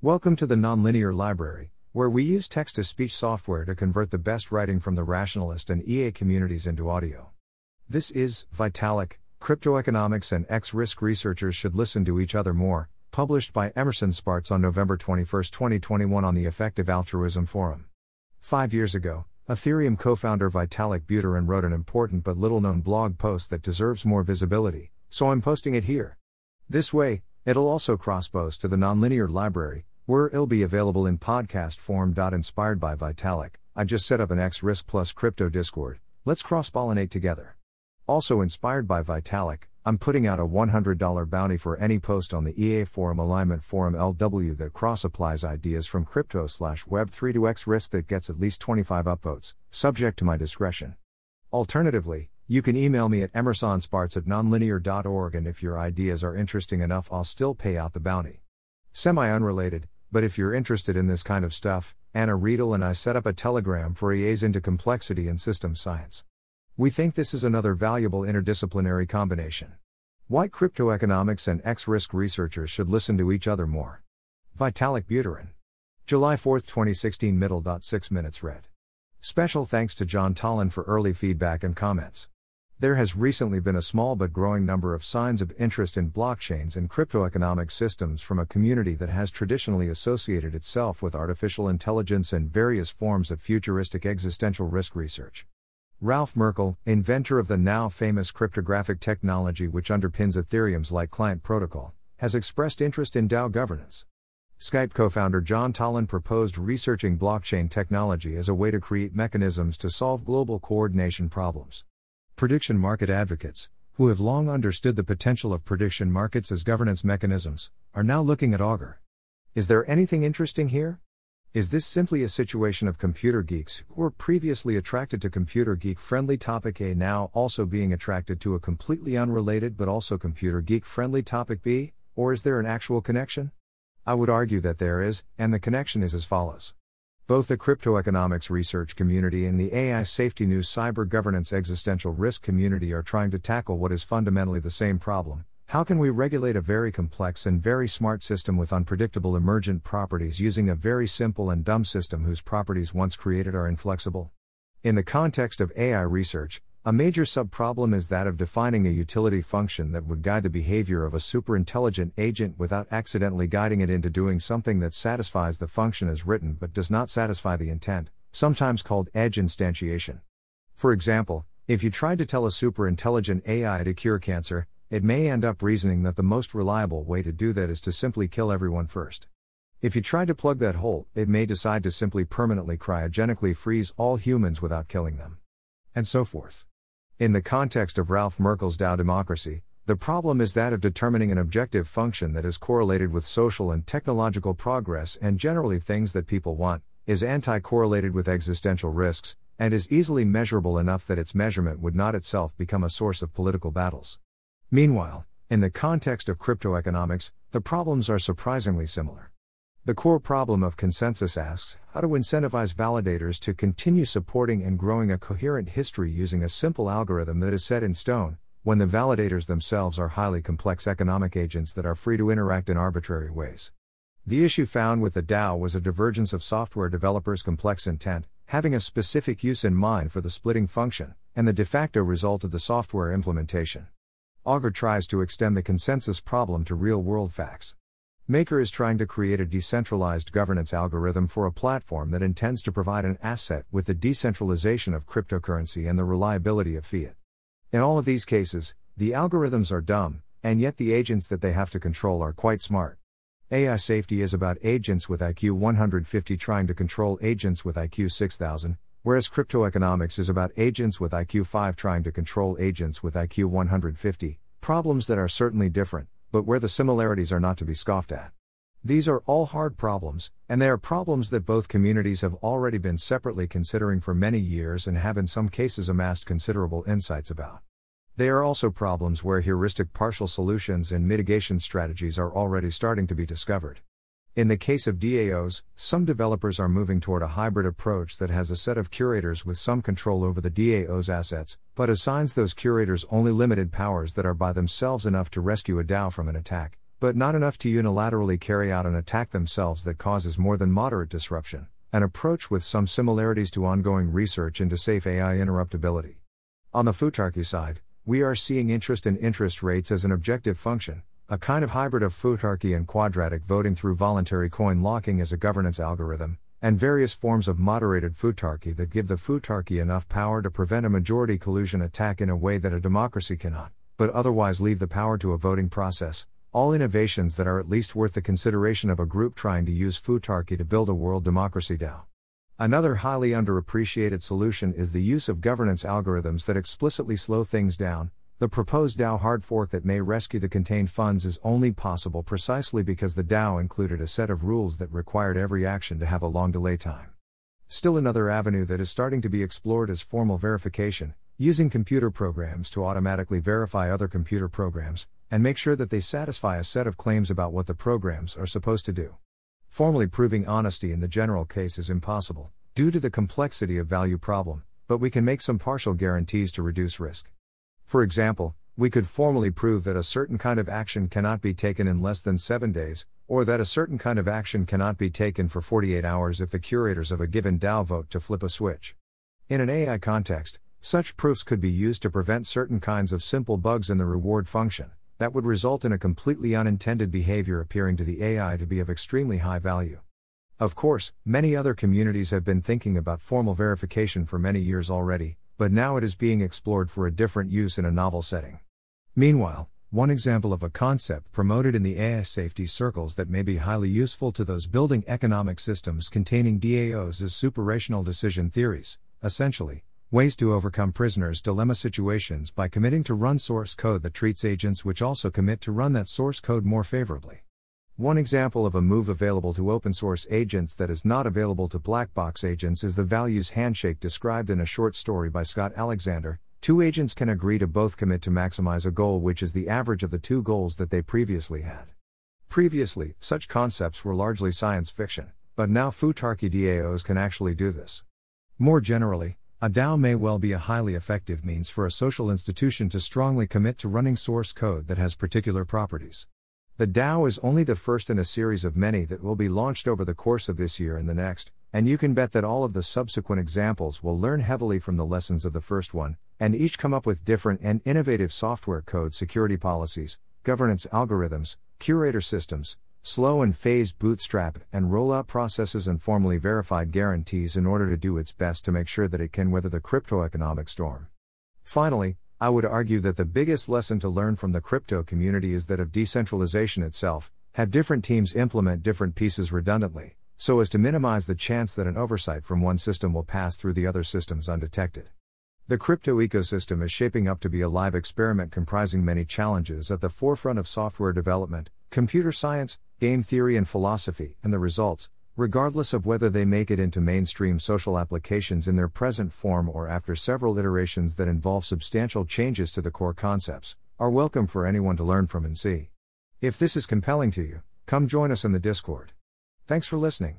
Welcome to the Nonlinear Library, where we use text to speech software to convert the best writing from the rationalist and EA communities into audio. This is Vitalik Cryptoeconomics and X Risk Researchers Should Listen to Each Other More, published by Emerson Spartz on November 21, 2021, on the Effective Altruism Forum. Five years ago, Ethereum co founder Vitalik Buterin wrote an important but little known blog post that deserves more visibility, so I'm posting it here. This way, it'll also cross post to the Nonlinear Library, where it'll be available in podcast form. Inspired by Vitalik, I just set up an X Risk Plus crypto Discord, let's cross pollinate together. Also inspired by Vitalik, I'm putting out a $100 bounty for any post on the EA Forum Alignment Forum LW that cross applies ideas from crypto slash web3 to X risk that gets at least 25 upvotes, subject to my discretion. Alternatively, you can email me at emersonspartz at nonlinear.org and if your ideas are interesting enough, I'll still pay out the bounty. Semi unrelated, but if you're interested in this kind of stuff, Anna Riedl and I set up a telegram for EAs into complexity and systems science. We think this is another valuable interdisciplinary combination. Why cryptoeconomics and X risk researchers should listen to each other more. Vitalik Buterin. July 4, 2016, middle. 6 minutes read. Special thanks to Jaan Tallinn for early feedback and comments. There has recently been a small but growing number of signs of interest in blockchains and cryptoeconomic systems from a community that has traditionally associated itself with artificial intelligence and various forms of futuristic existential risk research. Ralph Merkle, inventor of the now famous cryptographic technology which underpins Ethereum's light client protocol, has expressed interest in DAO governance. Skype co founder Jaan Tallinn proposed researching blockchain technology as a way to create mechanisms to solve global coordination problems. Prediction market advocates, who have long understood the potential of prediction markets as governance mechanisms, are now looking at Augur. Is there anything interesting here? Is this simply a situation of computer geeks who were previously attracted to computer geek friendly topic A now also being attracted to a completely unrelated but also computer geek friendly topic B, or is there an actual connection? I would argue that there is, and the connection is as follows. Both the cryptoeconomics research community and the AI safety news cyber governance existential risk community are trying to tackle what is fundamentally the same problem how can we regulate a very complex and very smart system with unpredictable emergent properties using a very simple and dumb system whose properties once created are inflexible? In the context of AI research, a major subproblem is that of defining a utility function that would guide the behavior of a superintelligent agent without accidentally guiding it into doing something that satisfies the function as written but does not satisfy the intent, sometimes called edge instantiation. For example, if you tried to tell a superintelligent AI to cure cancer, it may end up reasoning that the most reliable way to do that is to simply kill everyone first. If you try to plug that hole, it may decide to simply permanently cryogenically freeze all humans without killing them. And so forth. In the context of Ralph Merkle's DAO democracy, the problem is that of determining an objective function that is correlated with social and technological progress and generally things that people want, is anti correlated with existential risks, and is easily measurable enough that its measurement would not itself become a source of political battles. Meanwhile, in the context of cryptoeconomics, the problems are surprisingly similar. The core problem of consensus asks how to incentivize validators to continue supporting and growing a coherent history using a simple algorithm that is set in stone, when the validators themselves are highly complex economic agents that are free to interact in arbitrary ways. The issue found with the DAO was a divergence of software developers' complex intent, having a specific use in mind for the splitting function, and the de facto result of the software implementation. Augur tries to extend the consensus problem to real world facts. Maker is trying to create a decentralized governance algorithm for a platform that intends to provide an asset with the decentralization of cryptocurrency and the reliability of fiat. In all of these cases, the algorithms are dumb, and yet the agents that they have to control are quite smart. AI safety is about agents with IQ 150 trying to control agents with IQ 6000, Whereas crypto economics is about agents with IQ 5 trying to control agents with IQ 150, problems that are certainly different, but where the similarities are not to be scoffed at. These are all hard problems, and they are problems that both communities have already been separately considering for many years and have in some cases amassed considerable insights about. They are also problems where heuristic partial solutions and mitigation strategies are already starting to be discovered. In the case of DAOs, some developers are moving toward a hybrid approach that has a set of curators with some control over the DAO's assets, but assigns those curators only limited powers that are by themselves enough to rescue a DAO from an attack, but not enough to unilaterally carry out an attack themselves that causes more than moderate disruption, an approach with some similarities to ongoing research into safe AI interruptibility. On the Futarchy side, we are seeing interest in interest rates as an objective function, a kind of hybrid of Futarchy and quadratic voting through voluntary coin locking as a governance algorithm, and various forms of moderated Futarchy that give the Futarchy enough power to prevent a majority collusion attack in a way that a democracy cannot, but otherwise leave the power to a voting process, all innovations that are at least worth the consideration of a group trying to use Futarchy to build a world democracy DAO. Another highly underappreciated solution is the use of governance algorithms that explicitly slow things down. The proposed DAO hard fork that may rescue the contained funds is only possible precisely because the DAO included a set of rules that required every action to have a long delay time. Still, another avenue that is starting to be explored is formal verification, using computer programs to automatically verify other computer programs, and make sure that they satisfy a set of claims about what the programs are supposed to do. Formally proving honesty in the general case is impossible, due to the complexity of value problem, but we can make some partial guarantees to reduce risk. For example, we could formally prove that a certain kind of action cannot be taken in less than 7 days, or that a certain kind of action cannot be taken for 48 hours if the curators of a given DAO vote to flip a switch. In an AI context, such proofs could be used to prevent certain kinds of simple bugs in the reward function that would result in a completely unintended behavior appearing to the AI to be of extremely high value. Of course, many other communities have been thinking about formal verification for many years already, but now it is being explored for a different use in a novel setting. Meanwhile, one example of a concept promoted in the AI safety circles that may be highly useful to those building economic systems containing DAOs is superrational decision theories, essentially, Ways to overcome prisoners' dilemma situations by committing to run source code that treats agents which also commit to run that source code more favorably. One example of a move available to open source agents that is not available to black box agents is the values handshake described in a short story by Scott Alexander. Two agents can agree to both commit to maximize a goal which is the average of the two goals that they previously had. Previously, such concepts were largely science fiction, but now Futarchy DAOs can actually do this. More generally, a DAO may well be a highly effective means for a social institution to strongly commit to running source code that has particular properties. The DAO is only the first in a series of many that will be launched over the course of this year and the next, and you can bet that all of the subsequent examples will learn heavily from the lessons of the first one, and each come up with different and innovative software code security policies, governance algorithms, curator systems, slow and phased bootstrap and rollout processes and formally verified guarantees in order to do its best to make sure that it can weather the crypto economic storm. Finally, I would argue that the biggest lesson to learn from the crypto community is that of decentralization itself, have different teams implement different pieces redundantly, so as to minimize the chance that an oversight from one system will pass through the other systems undetected. The crypto ecosystem is shaping up to be a live experiment comprising many challenges at the forefront of software development, computer science, game theory, and philosophy, and the results, regardless of whether they make it into mainstream social applications in their present form or after several iterations that involve substantial changes to the core concepts, are welcome for anyone to learn from and see. If this is compelling to you, come join us in the Discord. Thanks for listening.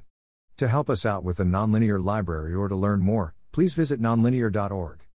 To help us out with the Nonlinear Library or to learn more, please visit nonlinear.org.